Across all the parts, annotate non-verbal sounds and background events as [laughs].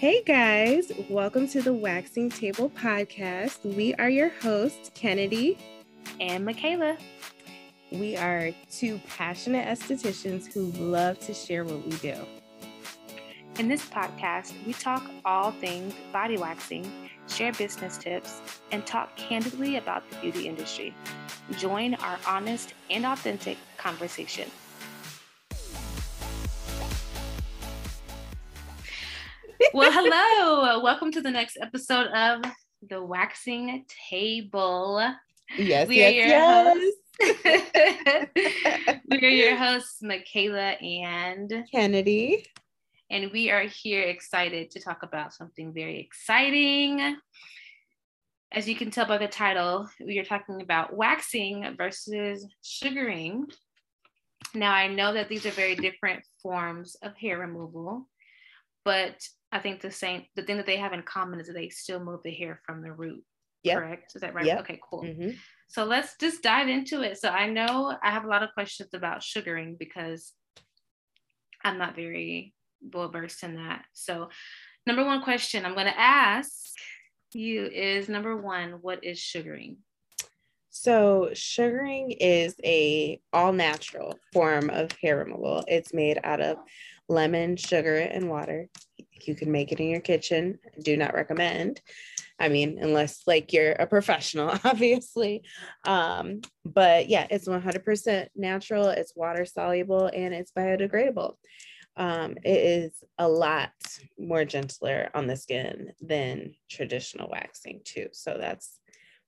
Hey guys, welcome to the Waxing Table podcast. We are your hosts, Kennedy and Michaela. We are two passionate estheticians who love to share what we do. In this podcast, we talk all things body waxing, share business tips, and talk candidly about the beauty industry. Join our honest and authentic conversation. [laughs] well, hello. Welcome to the next episode of The Waxing Table. Yes, we yes, are your yes. hosts. [laughs] we are your hosts, Michaela and Kennedy. And we are here excited to talk about something very exciting. As you can tell by the title, we are talking about waxing versus sugaring. Now, I know that these are very different forms of hair removal, but I think the same the thing that they have in common is that they still move the hair from the root. Yep. Correct? Is that right? Yep. Okay, cool. Mm-hmm. So let's just dive into it. So I know I have a lot of questions about sugaring because I'm not very well versed in that. So number one question I'm going to ask you is number one, what is sugaring? So sugaring is a all natural form of hair removal. It's made out of lemon, sugar, and water. You can make it in your kitchen. Do not recommend. I mean, unless like you're a professional, [laughs] obviously. Um, but yeah, it's 100% natural, it's water soluble, and it's biodegradable. Um, it is a lot more gentler on the skin than traditional waxing, too. So that's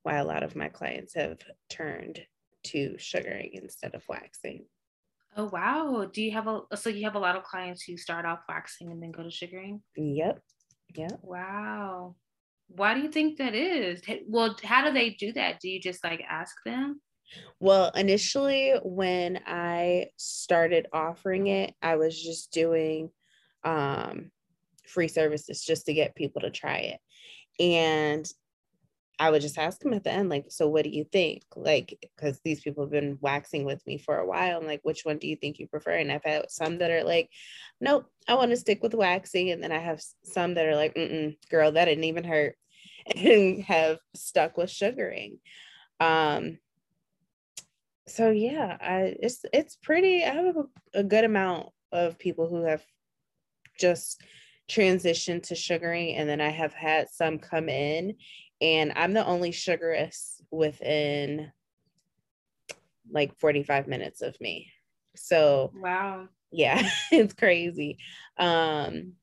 why a lot of my clients have turned to sugaring instead of waxing. Oh wow. Do you have a so you have a lot of clients who start off waxing and then go to sugaring? Yep. Yep. Wow. Why do you think that is? Well, how do they do that? Do you just like ask them? Well, initially when I started offering it, I was just doing um free services just to get people to try it. And I would just ask them at the end, like, so what do you think? Like, because these people have been waxing with me for a while. I'm like, which one do you think you prefer? And I've had some that are like, nope, I want to stick with waxing. And then I have some that are like, girl, that didn't even hurt [laughs] and have stuck with sugaring. Um, so yeah, I it's it's pretty, I have a, a good amount of people who have just transitioned to sugaring and then I have had some come in and I'm the only sugarist within like 45 minutes of me. So wow. Yeah, [laughs] it's crazy. Um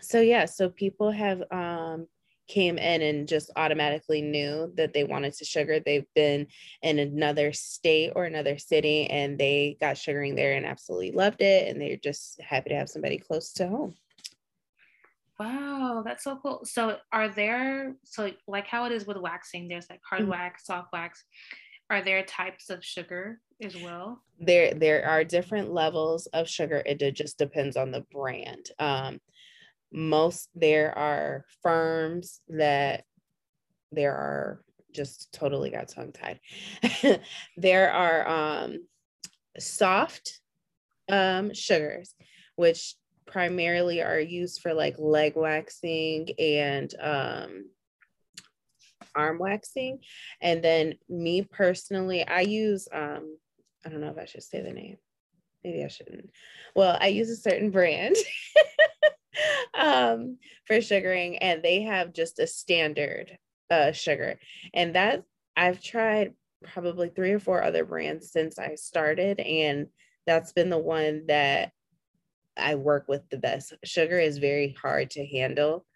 so yeah, so people have um came in and just automatically knew that they wanted to sugar. They've been in another state or another city and they got sugaring there and absolutely loved it. And they're just happy to have somebody close to home. Wow, that's so cool. So are there so like how it is with waxing, there's like hard mm-hmm. wax, soft wax. Are there types of sugar as well? There there are different levels of sugar. It just depends on the brand. Um most there are firms that there are just totally got tongue tied. [laughs] there are um soft um sugars which primarily are used for like leg waxing and um, arm waxing. And then me personally, I use, um, I don't know if I should say the name. Maybe I shouldn't. Well, I use a certain brand [laughs] um, for sugaring, and they have just a standard uh, sugar. And that I've tried probably three or four other brands since I started, and that's been the one that I work with the best. Sugar is very hard to handle.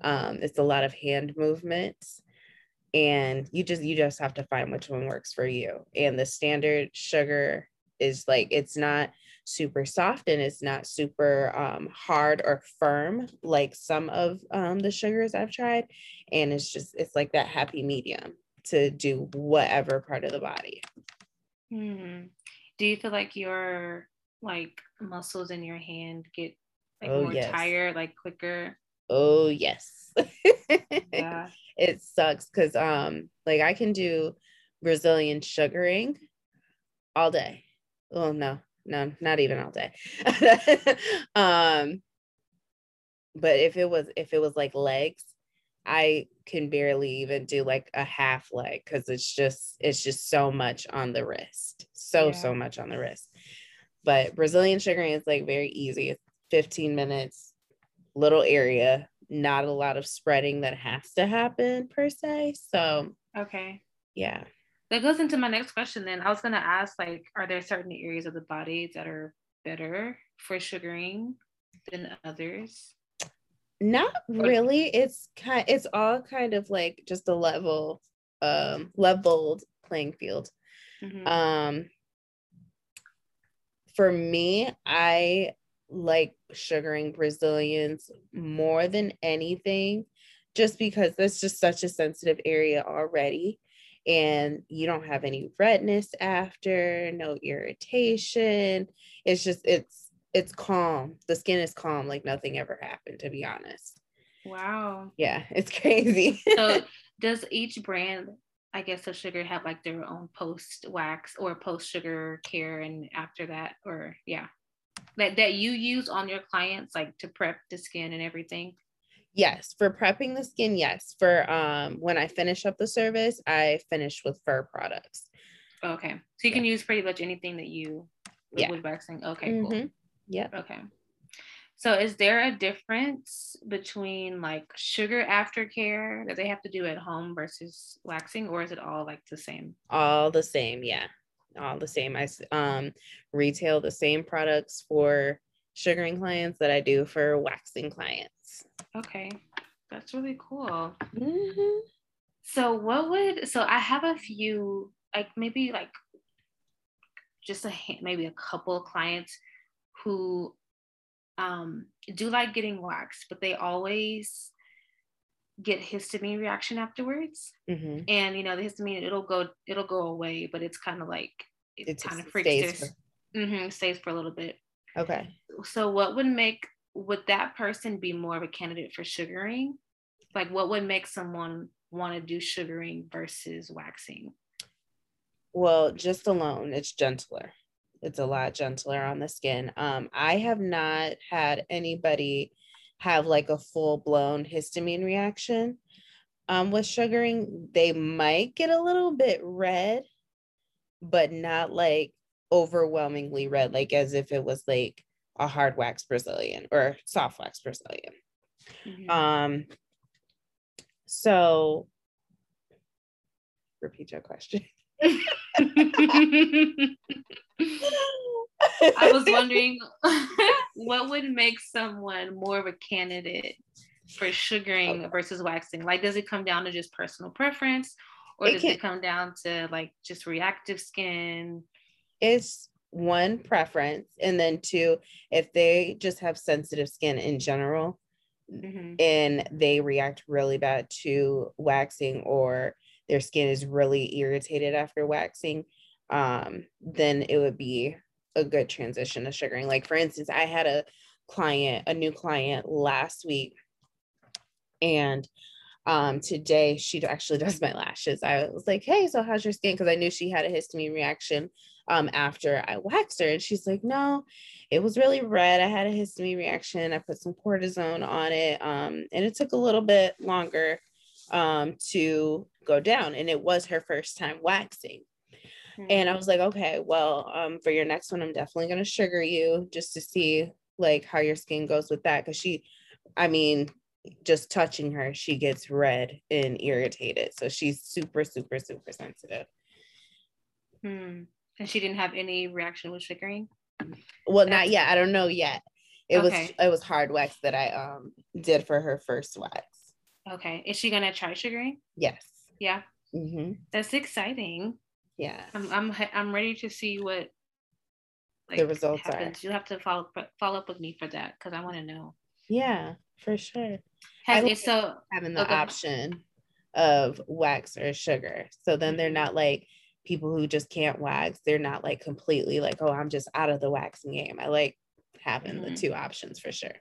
Um, it's a lot of hand movements and you just you just have to find which one works for you. And the standard sugar is like it's not super soft and it's not super um, hard or firm like some of um, the sugars I've tried. And it's just it's like that happy medium to do whatever part of the body. Hmm. Do you feel like you're like muscles in your hand get like oh, more yes. tired, like quicker? Oh yes. [laughs] yeah. It sucks because um like I can do Brazilian sugaring all day. Oh no, no, not even all day. [laughs] um but if it was if it was like legs, I can barely even do like a half leg because it's just it's just so much on the wrist. So yeah. so much on the wrist. But Brazilian sugaring is like very easy. It's 15 minutes, little area, not a lot of spreading that has to happen per se. So okay. Yeah. That goes into my next question then. I was gonna ask like, are there certain areas of the body that are better for sugaring than others? Not really. It's kind it's all kind of like just a level um leveled playing field. Mm-hmm. Um for me, I like sugaring Brazilians more than anything, just because that's just such a sensitive area already. And you don't have any redness after, no irritation. It's just, it's, it's calm. The skin is calm, like nothing ever happened, to be honest. Wow. Yeah, it's [laughs] crazy. so, does each brand I guess the sugar have like their own post wax or post sugar care and after that or yeah. That that you use on your clients like to prep the skin and everything? Yes for prepping the skin yes. For um when I finish up the service I finish with fur products. Okay. So you yeah. can use pretty much anything that you yeah. waxing okay mm-hmm. cool yeah okay so is there a difference between like sugar aftercare that they have to do at home versus waxing or is it all like the same? All the same, yeah. All the same. I um retail the same products for sugaring clients that I do for waxing clients. Okay. That's really cool. Mm-hmm. So what would so I have a few like maybe like just a maybe a couple clients who um, do like getting waxed, but they always get histamine reaction afterwards. Mm-hmm. And you know, the histamine it'll go it'll go away, but it's kind of like it, it kind of freaks stays for... mm-hmm, stays for a little bit. Okay. So what would make would that person be more of a candidate for sugaring? Like what would make someone want to do sugaring versus waxing? Well, just alone, it's gentler it's a lot gentler on the skin. Um, I have not had anybody have like a full blown histamine reaction um, with sugaring. They might get a little bit red, but not like overwhelmingly red, like as if it was like a hard wax Brazilian or soft wax Brazilian. Mm-hmm. Um, so repeat your question. [laughs] I was wondering [laughs] what would make someone more of a candidate for sugaring versus waxing? Like, does it come down to just personal preference or it does can, it come down to like just reactive skin? It's one preference, and then two, if they just have sensitive skin in general mm-hmm. and they react really bad to waxing or their skin is really irritated after waxing, um, then it would be a good transition to sugaring. Like for instance, I had a client, a new client last week, and um today she actually [laughs] does my lashes. I was like, hey, so how's your skin? Because I knew she had a histamine reaction um after I waxed her. And she's like, no, it was really red. I had a histamine reaction. I put some cortisone on it. Um, and it took a little bit longer um to go down. And it was her first time waxing. Mm-hmm. And I was like, okay, well, um, for your next one, I'm definitely gonna sugar you just to see like how your skin goes with that. Cause she, I mean, just touching her, she gets red and irritated. So she's super, super, super sensitive. Hmm. And she didn't have any reaction with sugaring? Well, not yet. I don't know yet. It okay. was it was hard wax that I um did for her first wax. Okay. Is she gonna try sugaring? Yes. Yeah. Mm-hmm. That's exciting yeah i'm i'm i'm ready to see what like, the results happens. are you'll have to follow follow up with me for that because i want to know yeah for sure Has, like so having the okay. option of wax or sugar so then they're not like people who just can't wax they're not like completely like oh i'm just out of the waxing game i like having mm-hmm. the two options for sure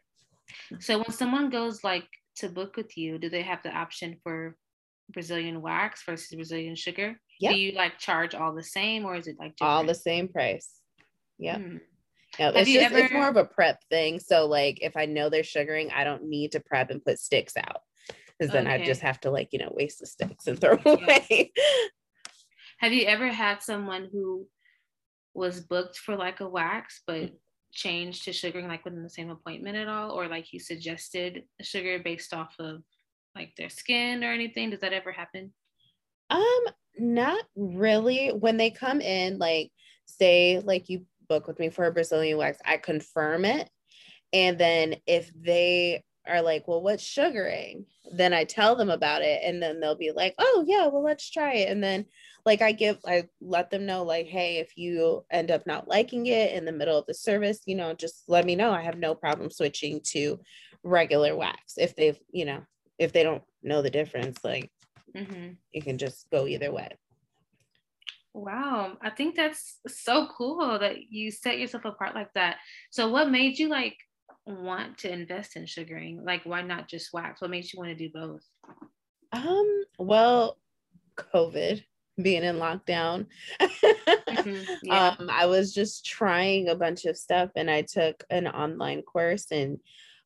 so when someone goes like to book with you do they have the option for brazilian wax versus brazilian sugar do you like charge all the same or is it like different? all the same price yeah mm. No, it's just ever... it's more of a prep thing. So like if I know they're sugaring, I don't need to prep and put sticks out. Because then okay. I just have to like, you know, waste the sticks and throw them away. Have you ever had someone who was booked for like a wax, but changed to sugaring like within the same appointment at all? Or like you suggested sugar based off of like their skin or anything? Does that ever happen? Um, not really. When they come in, like say like you book with me for a Brazilian wax, I confirm it. And then if they are like, well, what's sugaring? Then I tell them about it. And then they'll be like, oh, yeah, well, let's try it. And then, like, I give, I let them know, like, hey, if you end up not liking it in the middle of the service, you know, just let me know. I have no problem switching to regular wax if they've, you know, if they don't know the difference, like, mm-hmm. you can just go either way. Wow, I think that's so cool that you set yourself apart like that. So, what made you like want to invest in sugaring? Like, why not just wax? What makes you want to do both? Um, well, COVID being in lockdown. mm-hmm, [laughs] yeah. um, I was just trying a bunch of stuff and I took an online course and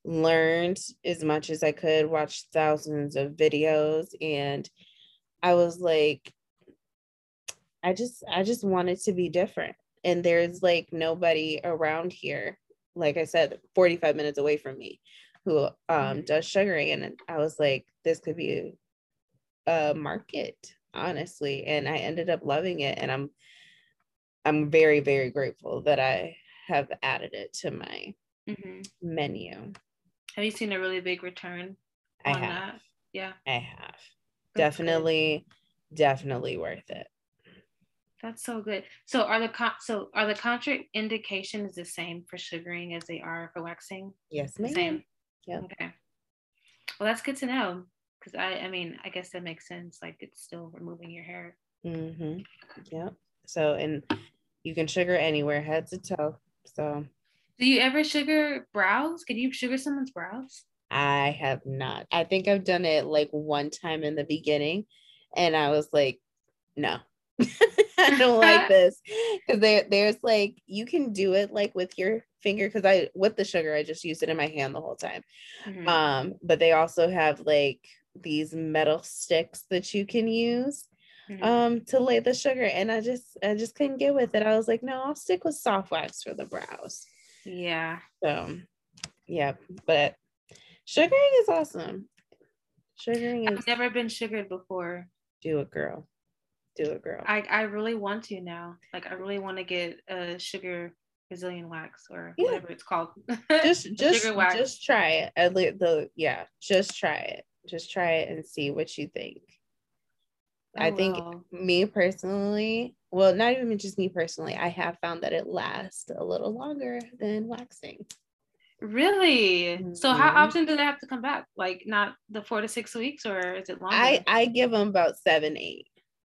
learned as much as I could, watched thousands of videos, and I was like, I just I just wanted to be different. And there's like nobody around here, like I said, 45 minutes away from me, who um mm-hmm. does sugaring. And I was like, this could be a market, honestly. And I ended up loving it. And I'm I'm very, very grateful that I have added it to my mm-hmm. menu. Have you seen a really big return I have. That? Yeah. I have. Definitely, definitely worth it. That's so good. So are the con- so are the contraindications the same for sugaring as they are for waxing? Yes, ma'am. Same. Yeah. Okay. Well, that's good to know because I I mean I guess that makes sense. Like it's still removing your hair. Mm-hmm. Yeah. So and you can sugar anywhere, head to toe. So. Do you ever sugar brows? Can you sugar someone's brows? I have not. I think I've done it like one time in the beginning, and I was like, no. [laughs] I don't like [laughs] this because there there's like you can do it like with your finger because I with the sugar I just used it in my hand the whole time. Mm-hmm. Um, but they also have like these metal sticks that you can use mm-hmm. um to lay the sugar and I just I just couldn't get with it. I was like, no, I'll stick with soft wax for the brows. Yeah. So yeah, but sugaring is awesome. Sugaring is I've never been sugared before. Do it, girl do it, girl. I, I really want to now. Like I really want to get a sugar Brazilian wax or yeah. whatever it's called. just [laughs] just just try it. At least the yeah, just try it. Just try it and see what you think. I, I think me personally, well, not even just me personally, I have found that it lasts a little longer than waxing. Really? Mm-hmm. So how mm-hmm. often do they have to come back? Like not the four to six weeks, or is it longer? I I give them about seven, eight.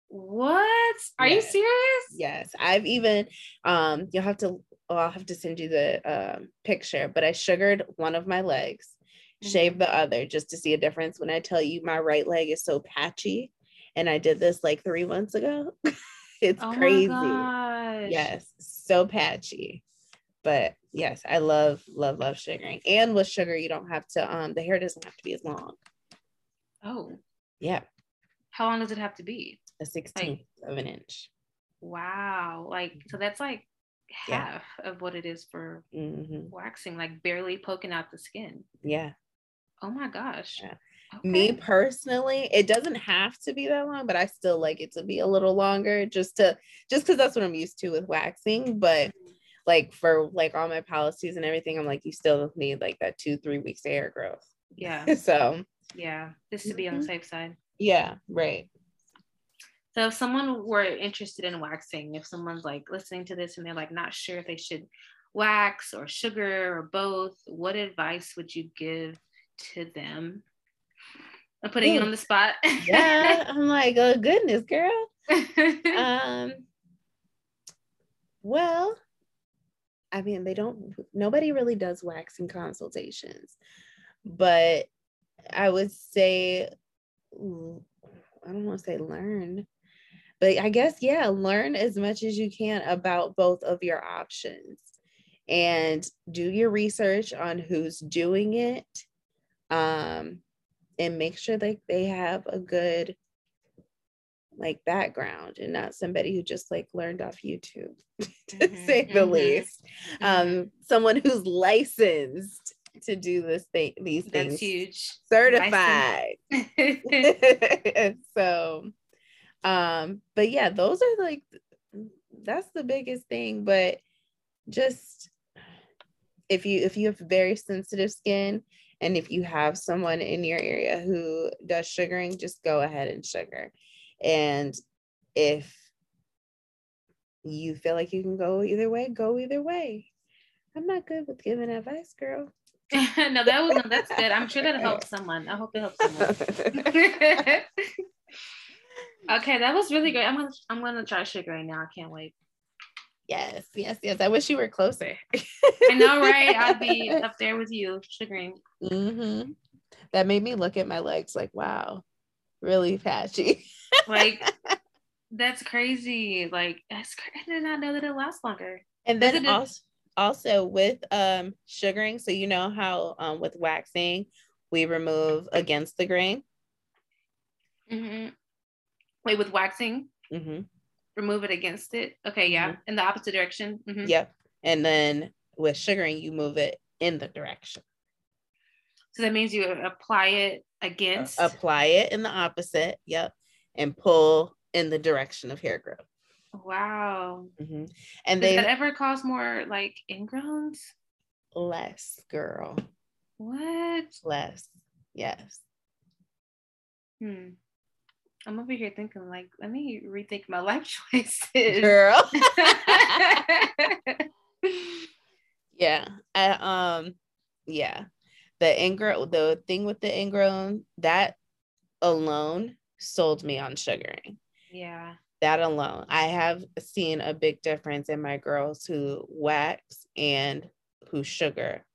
What? Are yes. you serious? Yes. I've even um you'll have to oh, I'll have to send you the um picture, but I sugared one of my legs, mm-hmm. shaved the other just to see a difference. When I tell you my right leg is so patchy, and I did this like three months ago. [laughs] it's oh crazy. Yes, so patchy. But yes, I love, love, love sugaring. And with sugar, you don't have to um the hair doesn't have to be as long. Oh. Yeah. How long does it have to be? a 16th like, of an inch. Wow. Like, so that's like half yeah. of what it is for mm-hmm. waxing, like barely poking out the skin. Yeah. Oh my gosh. Yeah. Okay. Me personally, it doesn't have to be that long, but I still like it to be a little longer just to just because that's what I'm used to with waxing. But mm-hmm. like for like all my policies and everything, I'm like, you still need like that two, three weeks of hair growth. Yeah. [laughs] so yeah, just to be on the mm-hmm. safe side. Yeah, right. So if someone were interested in waxing, if someone's like listening to this and they're like not sure if they should wax or sugar or both, what advice would you give to them? I'm putting Ooh. you on the spot. [laughs] yeah, I'm like, oh goodness, girl. [laughs] um, well, I mean, they don't. Nobody really does waxing consultations, but I would say, I don't want to say learn, but I guess, yeah, learn as much as you can about both of your options and do your research on who's doing it um, and make sure like they have a good like background and not somebody who just like learned off YouTube, [laughs] to mm-hmm, say the mm-hmm, least. Mm-hmm. Um, someone who's licensed to do this thing, these things. That's huge. Certified. [laughs] [laughs] so, um, but yeah, those are like that's the biggest thing. But just if you if you have very sensitive skin and if you have someone in your area who does sugaring just go ahead and sugar. And if you feel like you can go either way go either way. I'm not good with giving advice girl. [laughs] [laughs] No that was no, that's good. I'm sure that helps someone. I hope it helps someone. [laughs] Okay that was really great. I'm gonna i'm gonna try sugaring now. I can't wait Yes, yes, yes. I wish you were closer. I know, [laughs] right? I'd be up there with you, sugaring. Mm-hmm. That made me look at my legs like, wow, really patchy. like, [laughs] that's crazy. Like, that's. I did not know that it lasts longer. And then also, also with um sugaring, so you know how um with waxing we remove against the grain. Mm-hmm. Wait, with waxing. Mm-hmm remove it against it. Okay, yeah, mm-hmm. in the opposite direction. Mm-hmm. Yep. And then with sugaring, you move it in the direction. So that means you apply it against. Uh, apply it in the opposite. Yep. And pull in the direction of hair growth. Wow. Mm-hmm. And Does they that ever cause more like ingrowns? Less, girl. What? Less. Yes. Hmm. I'm over here thinking like, let me rethink my [laughs] life choices. Girl. [laughs] yeah. I, um, yeah. The ingrown, the thing with the ingrown, that alone sold me on sugaring. Yeah. That alone. I have seen a big difference in my girls who wax and who sugar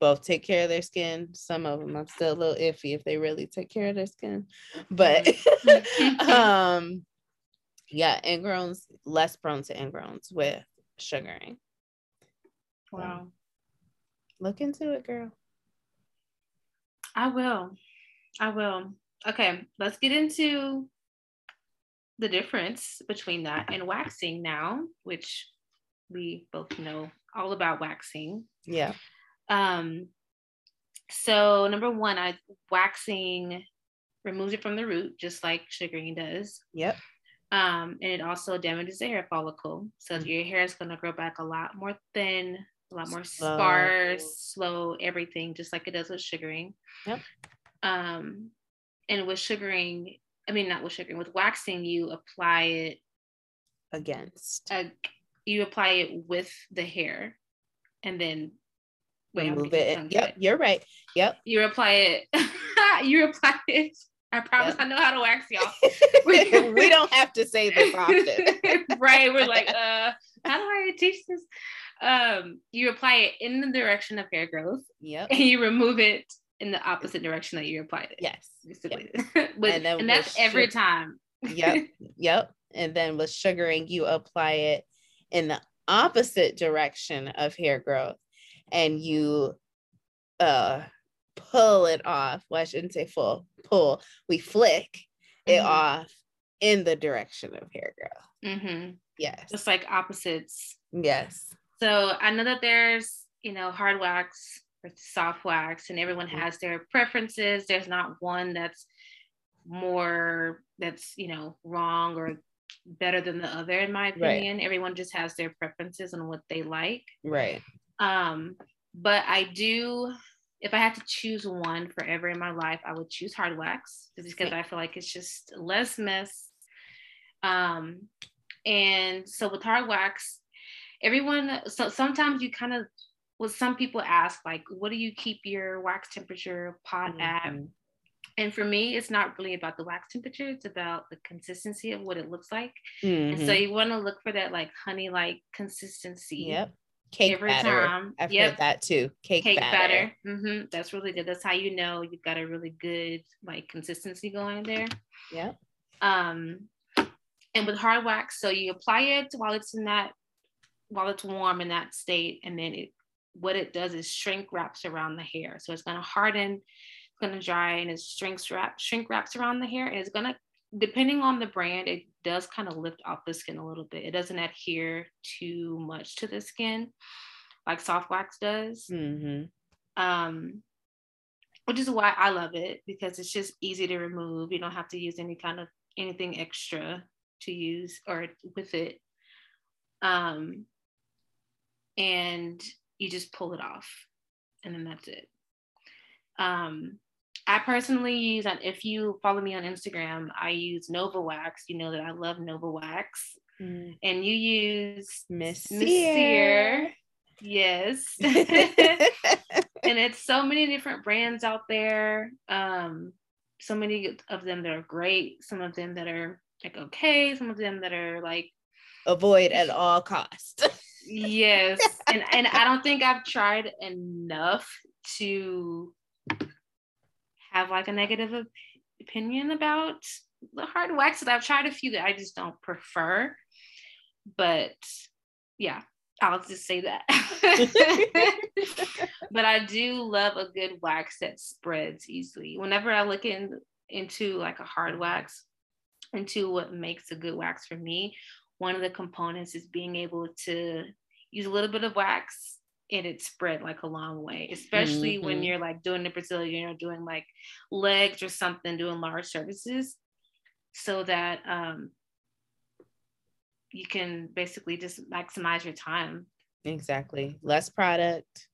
both take care of their skin. Some of them I'm still a little iffy if they really take care of their skin. But mm-hmm. [laughs] um yeah, ingrowns less prone to ingrowns with sugaring. Wow. So, look into it, girl. I will. I will. Okay, let's get into the difference between that and waxing now, which we both know all about waxing. Yeah. Um, so number one, I waxing removes it from the root, just like sugaring does. Yep. Um, and it also damages the hair follicle. So mm-hmm. your hair is gonna grow back a lot more thin, a lot more slow. sparse, slow, everything, just like it does with sugaring. Yep. Um, and with sugaring, I mean not with sugaring, with waxing, you apply it against. Uh, you apply it with the hair and then remove it. Yep, you're right. Yep. You apply it. [laughs] you apply it. I promise yep. I know how to wax y'all. [laughs] [laughs] we don't have to say this often. right. We're like, uh, how do I teach this? Um, you apply it in the direction of hair growth. Yep. And you remove it in the opposite direction that you applied it. Yes. Basically. Yep. with, and, and that's every time. yep. Yep. And then with sugaring, you apply it in the opposite direction of hair growth and you uh pull it off. Well, I shouldn't say full pull. We flick mm-hmm. it off in the direction of hair growth. Mm-hmm. Yes. Just like opposites. Yes. So I know that there's, you know, hard wax or soft wax, and everyone mm-hmm. has their preferences. There's not one that's more that's, you know, wrong or better than the other, in my opinion. Right. Everyone just has their preferences and what they like. Right. Um, but I do, if I had to choose one forever in my life, I would choose hard wax just because I feel like it's just less mess. Um, and so with hard wax, everyone, so sometimes you kind of, well, some people ask, like, what do you keep your wax temperature pot mm-hmm. at? And for me, it's not really about the wax temperature, it's about the consistency of what it looks like. Mm-hmm. And so mm-hmm. you want to look for that like honey like consistency. Yep cake every batter. time. I've yep. heard that too. Cake, cake batter. batter. Mm-hmm. That's really good. That's how you know you've got a really good like consistency going there. Yeah. Um, and with hard wax, so you apply it while it's in that while it's warm in that state, and then it what it does is shrink wraps around the hair. So it's gonna harden, it's gonna dry, and it shrinks wrap shrink wraps around the hair, and it's gonna depending on the brand, it does kind of lift off the skin a little bit. It doesn't adhere too much to the skin like soft wax does. Mm-hmm. Um, which is why I love it because it's just easy to remove. You don't have to use any kind of anything extra to use or with it. Um, and you just pull it off and then that's it. Um, I personally use, and if you follow me on Instagram, I use Nova Wax. You know that I love Nova Wax. Mm. And you use Miss Sear. Yes. [laughs] and it's so many different brands out there. Um, so many of them that are great, some of them that are like okay, some of them that are like avoid at all costs. yes. And and I [laughs] don't think I've tried enough to have like a negative op- opinion about the hard wax that I've tried a few that I just don't prefer. But yeah, I'll just say that. [laughs] but I do love a good wax that spreads easily. Whenever I look in into like a hard wax, into what makes a good wax for me, one of the components is being able to use a little bit of wax and it spread like a long way, especially mm-hmm. when you're like doing the Brazilian or doing like legs or something, doing large surfaces, so that um, you can basically just maximize your time. Exactly. Less product,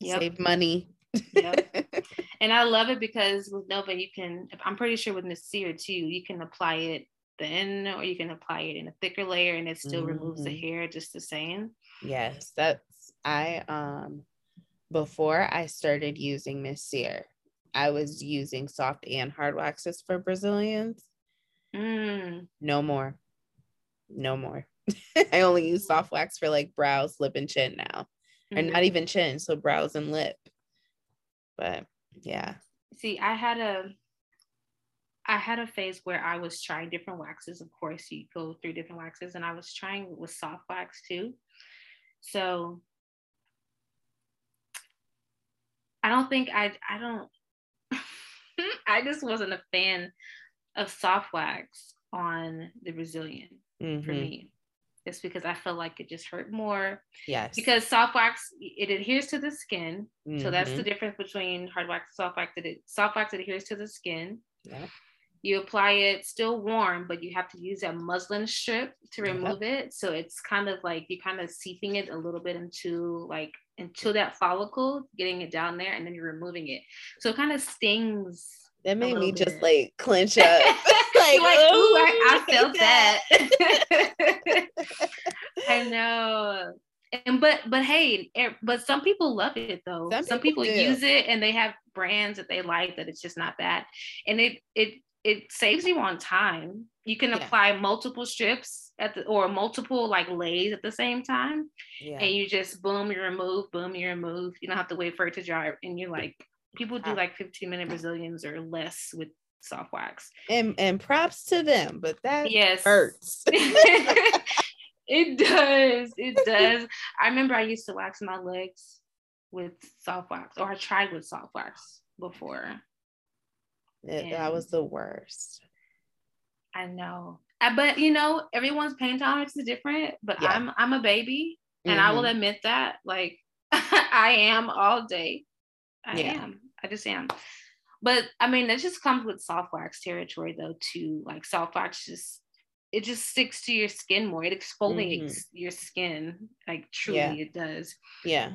yep. save money. yep. [laughs] And I love it because with Nova, you can, I'm pretty sure with Nasir too, you can apply it thin or you can apply it in a thicker layer and it still mm-hmm. removes the mm-hmm. hair just the same. Yes, that's, I, um, before I started using Nasir, I was using soft and hard waxes for Brazilians. Mm. No more no more. [laughs] I only use soft wax for like brows, lip, and chin now, mm-hmm. and not even chin, so brows and lip. But yeah. See, I had a I had a phase where I was trying different waxes. Of course, you go through different waxes, and I was trying with soft wax too. So I don't think I I don't [laughs] I just wasn't a fan of soft wax on the Brazilian mm-hmm. for me. It's because I felt like it just hurt more. Yes. Because soft wax it adheres to the skin, mm-hmm. so that's the mm-hmm. difference between hard wax and soft wax. That it soft wax adheres to the skin. Yeah. You apply it still warm, but you have to use a muslin strip to remove yep. it. So it's kind of like you're kind of seeping it a little bit into like into that follicle, getting it down there, and then you're removing it. So it kind of stings. That made me bit. just like clench [laughs] up. [laughs] like, like ooh, I, I felt that. [laughs] I know. And but but hey, eh, but some people love it though. Some, some people, people use it and they have brands that they like that it's just not bad. And it it it saves you on time. You can yeah. apply multiple strips at the or multiple like lays at the same time. Yeah. And you just boom, you remove, boom, you remove. You don't have to wait for it to dry. And you're like, people do ah. like 15 minute Brazilians or less with soft wax. And and props to them, but that yes hurts. [laughs] it does. It does. I remember I used to wax my legs with soft wax, or I tried with soft wax before. It, that was the worst. I know. I, but you know, everyone's pain tolerance is different. But yeah. I'm I'm a baby, and mm-hmm. I will mm-hmm. admit that. Like [laughs] I am all day. I yeah. am. I just am. But I mean, that just comes with soft wax territory though, too. Like soft wax just it just sticks to your skin more. It exfoliates mm-hmm. your skin. Like truly yeah. it does. Yeah.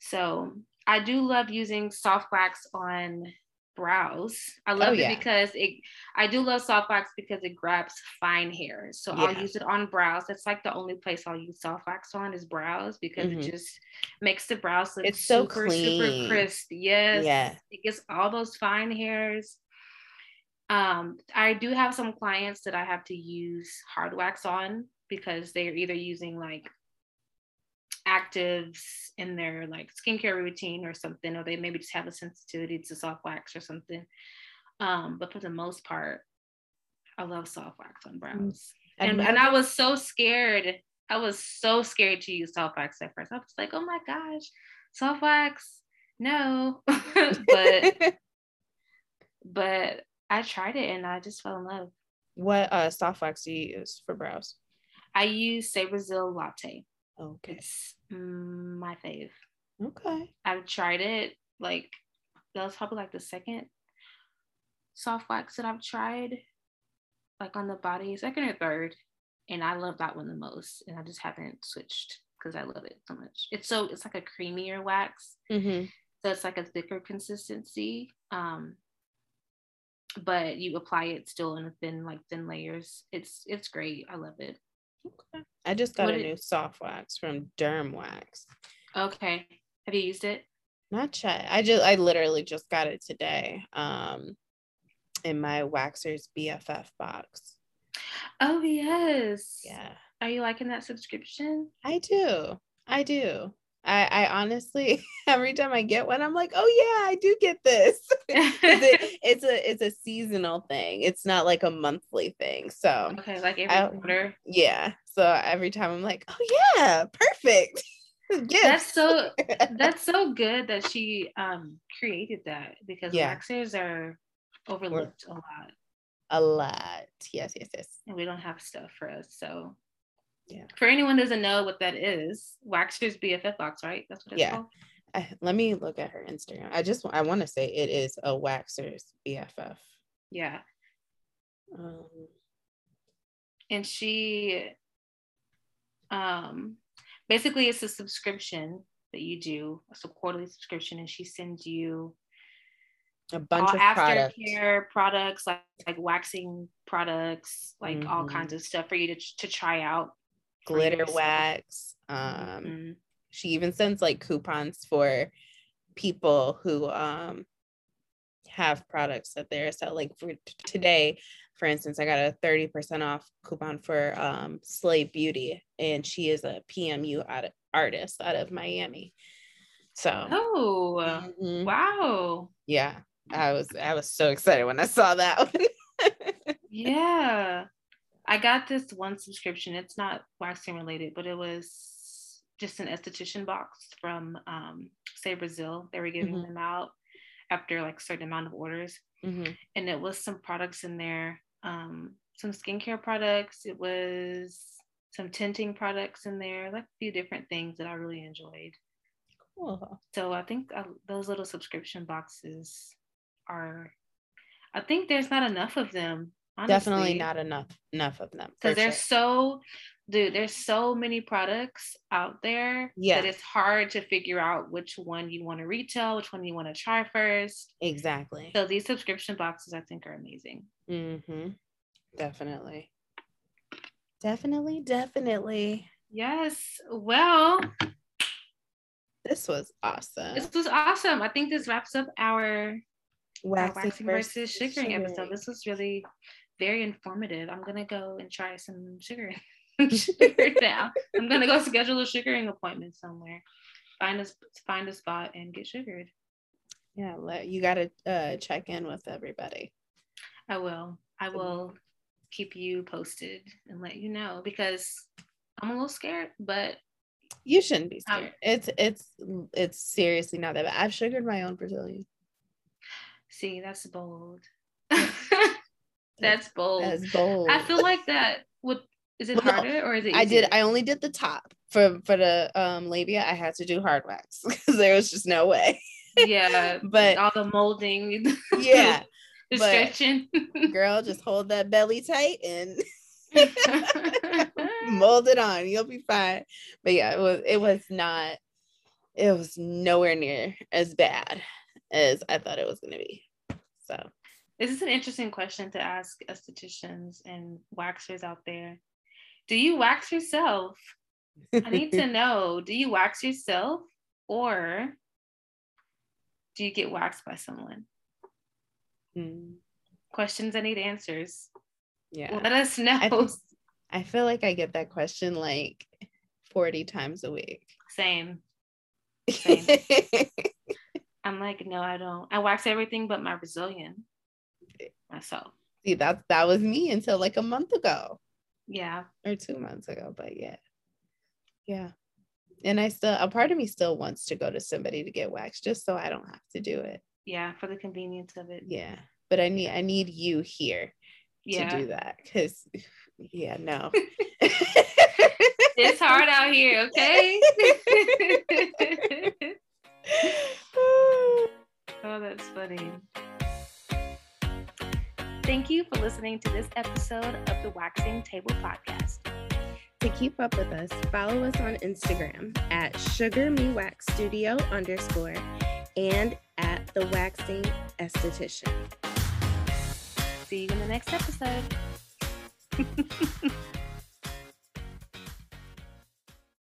So I do love using soft wax on brows. I love oh, yeah. it because it I do love soft wax because it grabs fine hair. So yeah. I'll use it on brows. That's like the only place I'll use soft wax on is brows because mm-hmm. it just makes the brows look it's super, so clean. super crisp. Yes. Yeah. It gets all those fine hairs. Um, I do have some clients that I have to use hard wax on because they're either using like actives in their like skincare routine or something, or they maybe just have a sensitivity to soft wax or something. Um, but for the most part, I love soft wax on brows. And, and I was so scared I was so scared to use soft wax at first. I was like, oh my gosh, soft wax, no. [laughs] but [laughs] but I tried it and I just fell in love. What uh soft wax do you use for brows? I use Brazil Latte. Okay. It's my fave. Okay. I've tried it like that was probably like the second soft wax that I've tried, like on the body, second or third, and I love that one the most. And I just haven't switched because I love it so much. It's so it's like a creamier wax, mm-hmm. so it's like a thicker consistency. Um, but you apply it still in a thin like thin layers. It's it's great. I love it. Okay. I just got What a new soft wax from Derm Wax. Okay, have you used it? Not yet. I just I literally just got it today. Um in my waxer's BFF box. Oh yes. Yeah. Are you liking that subscription? I do. I do. I, I honestly [laughs] every time I get one, I'm like, oh yeah, I do get this. [laughs] it's, [laughs] a, it's a it's a seasonal thing. It's not like a monthly thing. So okay, like every I- quarter. yeah. So every time I'm like, oh yeah, perfect. Yes. That's so that's so good that she um created that because Yeah. waxers are overlooked a lot a lot. Yes, yes, yes. and we don't have stuff for us. So Yeah. For anyone who doesn't know what that is, Waxer's BFF box, right? That's what it's Yeah. called. I, let me look at her Instagram. I just I want to say it is a waxer's BFF. Yeah. Um, And she um basically it's a subscription that you do. It's a quarterly subscription and she sends you a bunch all of products. aftercare products like like waxing products, like all Mhm. kinds of stuff for you to to try out. Glitter wax. Um, Mhm. she even sends like coupons for people who um have products that they're so like for t- today for instance i got a 30% off coupon for um slave beauty and she is a pmu artist out of miami so Oh mhm, wow. yeah i was i was so excited when i saw that [laughs] one Yeah. I got this one subscription. It's not waxing related, but it was just an esthetician box from um say Brazil. They were giving Mhm. them out after like a certain amount of orders. Mhm. And it was some products in there, um, some skincare products. It was some tinting products in there, like a few different things that I really enjoyed. cool So I think uh, those little subscription boxes are, I think there's not enough of them. Definitely not enough enough of them because there's sure. so dude there's so many products out there Yeah. that it's hard to figure out which one you want to retail which one you want to try first exactly so these subscription boxes i think are amazing Mm-hmm. Definitely. Definitely, definitely. yes well This was awesome. this was awesome i think this wraps up our, our waxing versus sugaring episode this was really very informative i'm gonna go and try some sugaring [laughs] [laughs] sugar now i'm gonna go schedule a sugaring appointment somewhere find a find a spot and get sugared Yeah, let, you got to uh, check in with everybody. I will. I will keep you posted and let you know because I'm a little scared, but You shouldn't be Um, scared. it's it's it's seriously not that bad. I've sugared my own Brazilian. see, that's bold. [laughs] that's bold. As bold. I feel like that would is it Well, harder or is it I did. I only did the top for for the um labia. I had to do hard wax [laughs] because there was just no way. yeah, [laughs] But- all the molding, [laughs] Yeah, the but- stretching. girl, just hold that belly tight and mold it on. You'll be fine. But yeah, it was it was not it was nowhere near as bad as I thought it was gonna be. So This is an interesting question to ask estheticians and waxers out there. Do you wax yourself? I need to [laughs] know do you wax yourself or do you get waxed by someone? Mm, Questions I need answers. yeah. Let us know. I, I feel like I get that question like 40 times a week. Same. [laughs] Same. I'm like, no, I don't. I wax everything but my Brazilian myself. See, that that was me until like a month ago Yeah. or two months ago. But yeah. Yeah. And I still, a part of me still wants to go to somebody to get waxed just so I don't have to do it. Yeah, for the convenience of it. Yeah. But I need, I need you here Yeah. to do that because, yeah, no. [laughs] [laughs] It's hard out here, okay? [laughs] oh, that's funny. Thank you for listening to this episode of the Waxing Table Podcast. To keep up with us, follow us on Instagram at Sugar Me Wax Studio underscore and at the Waxing Esthetician. See you in the next episode. [laughs]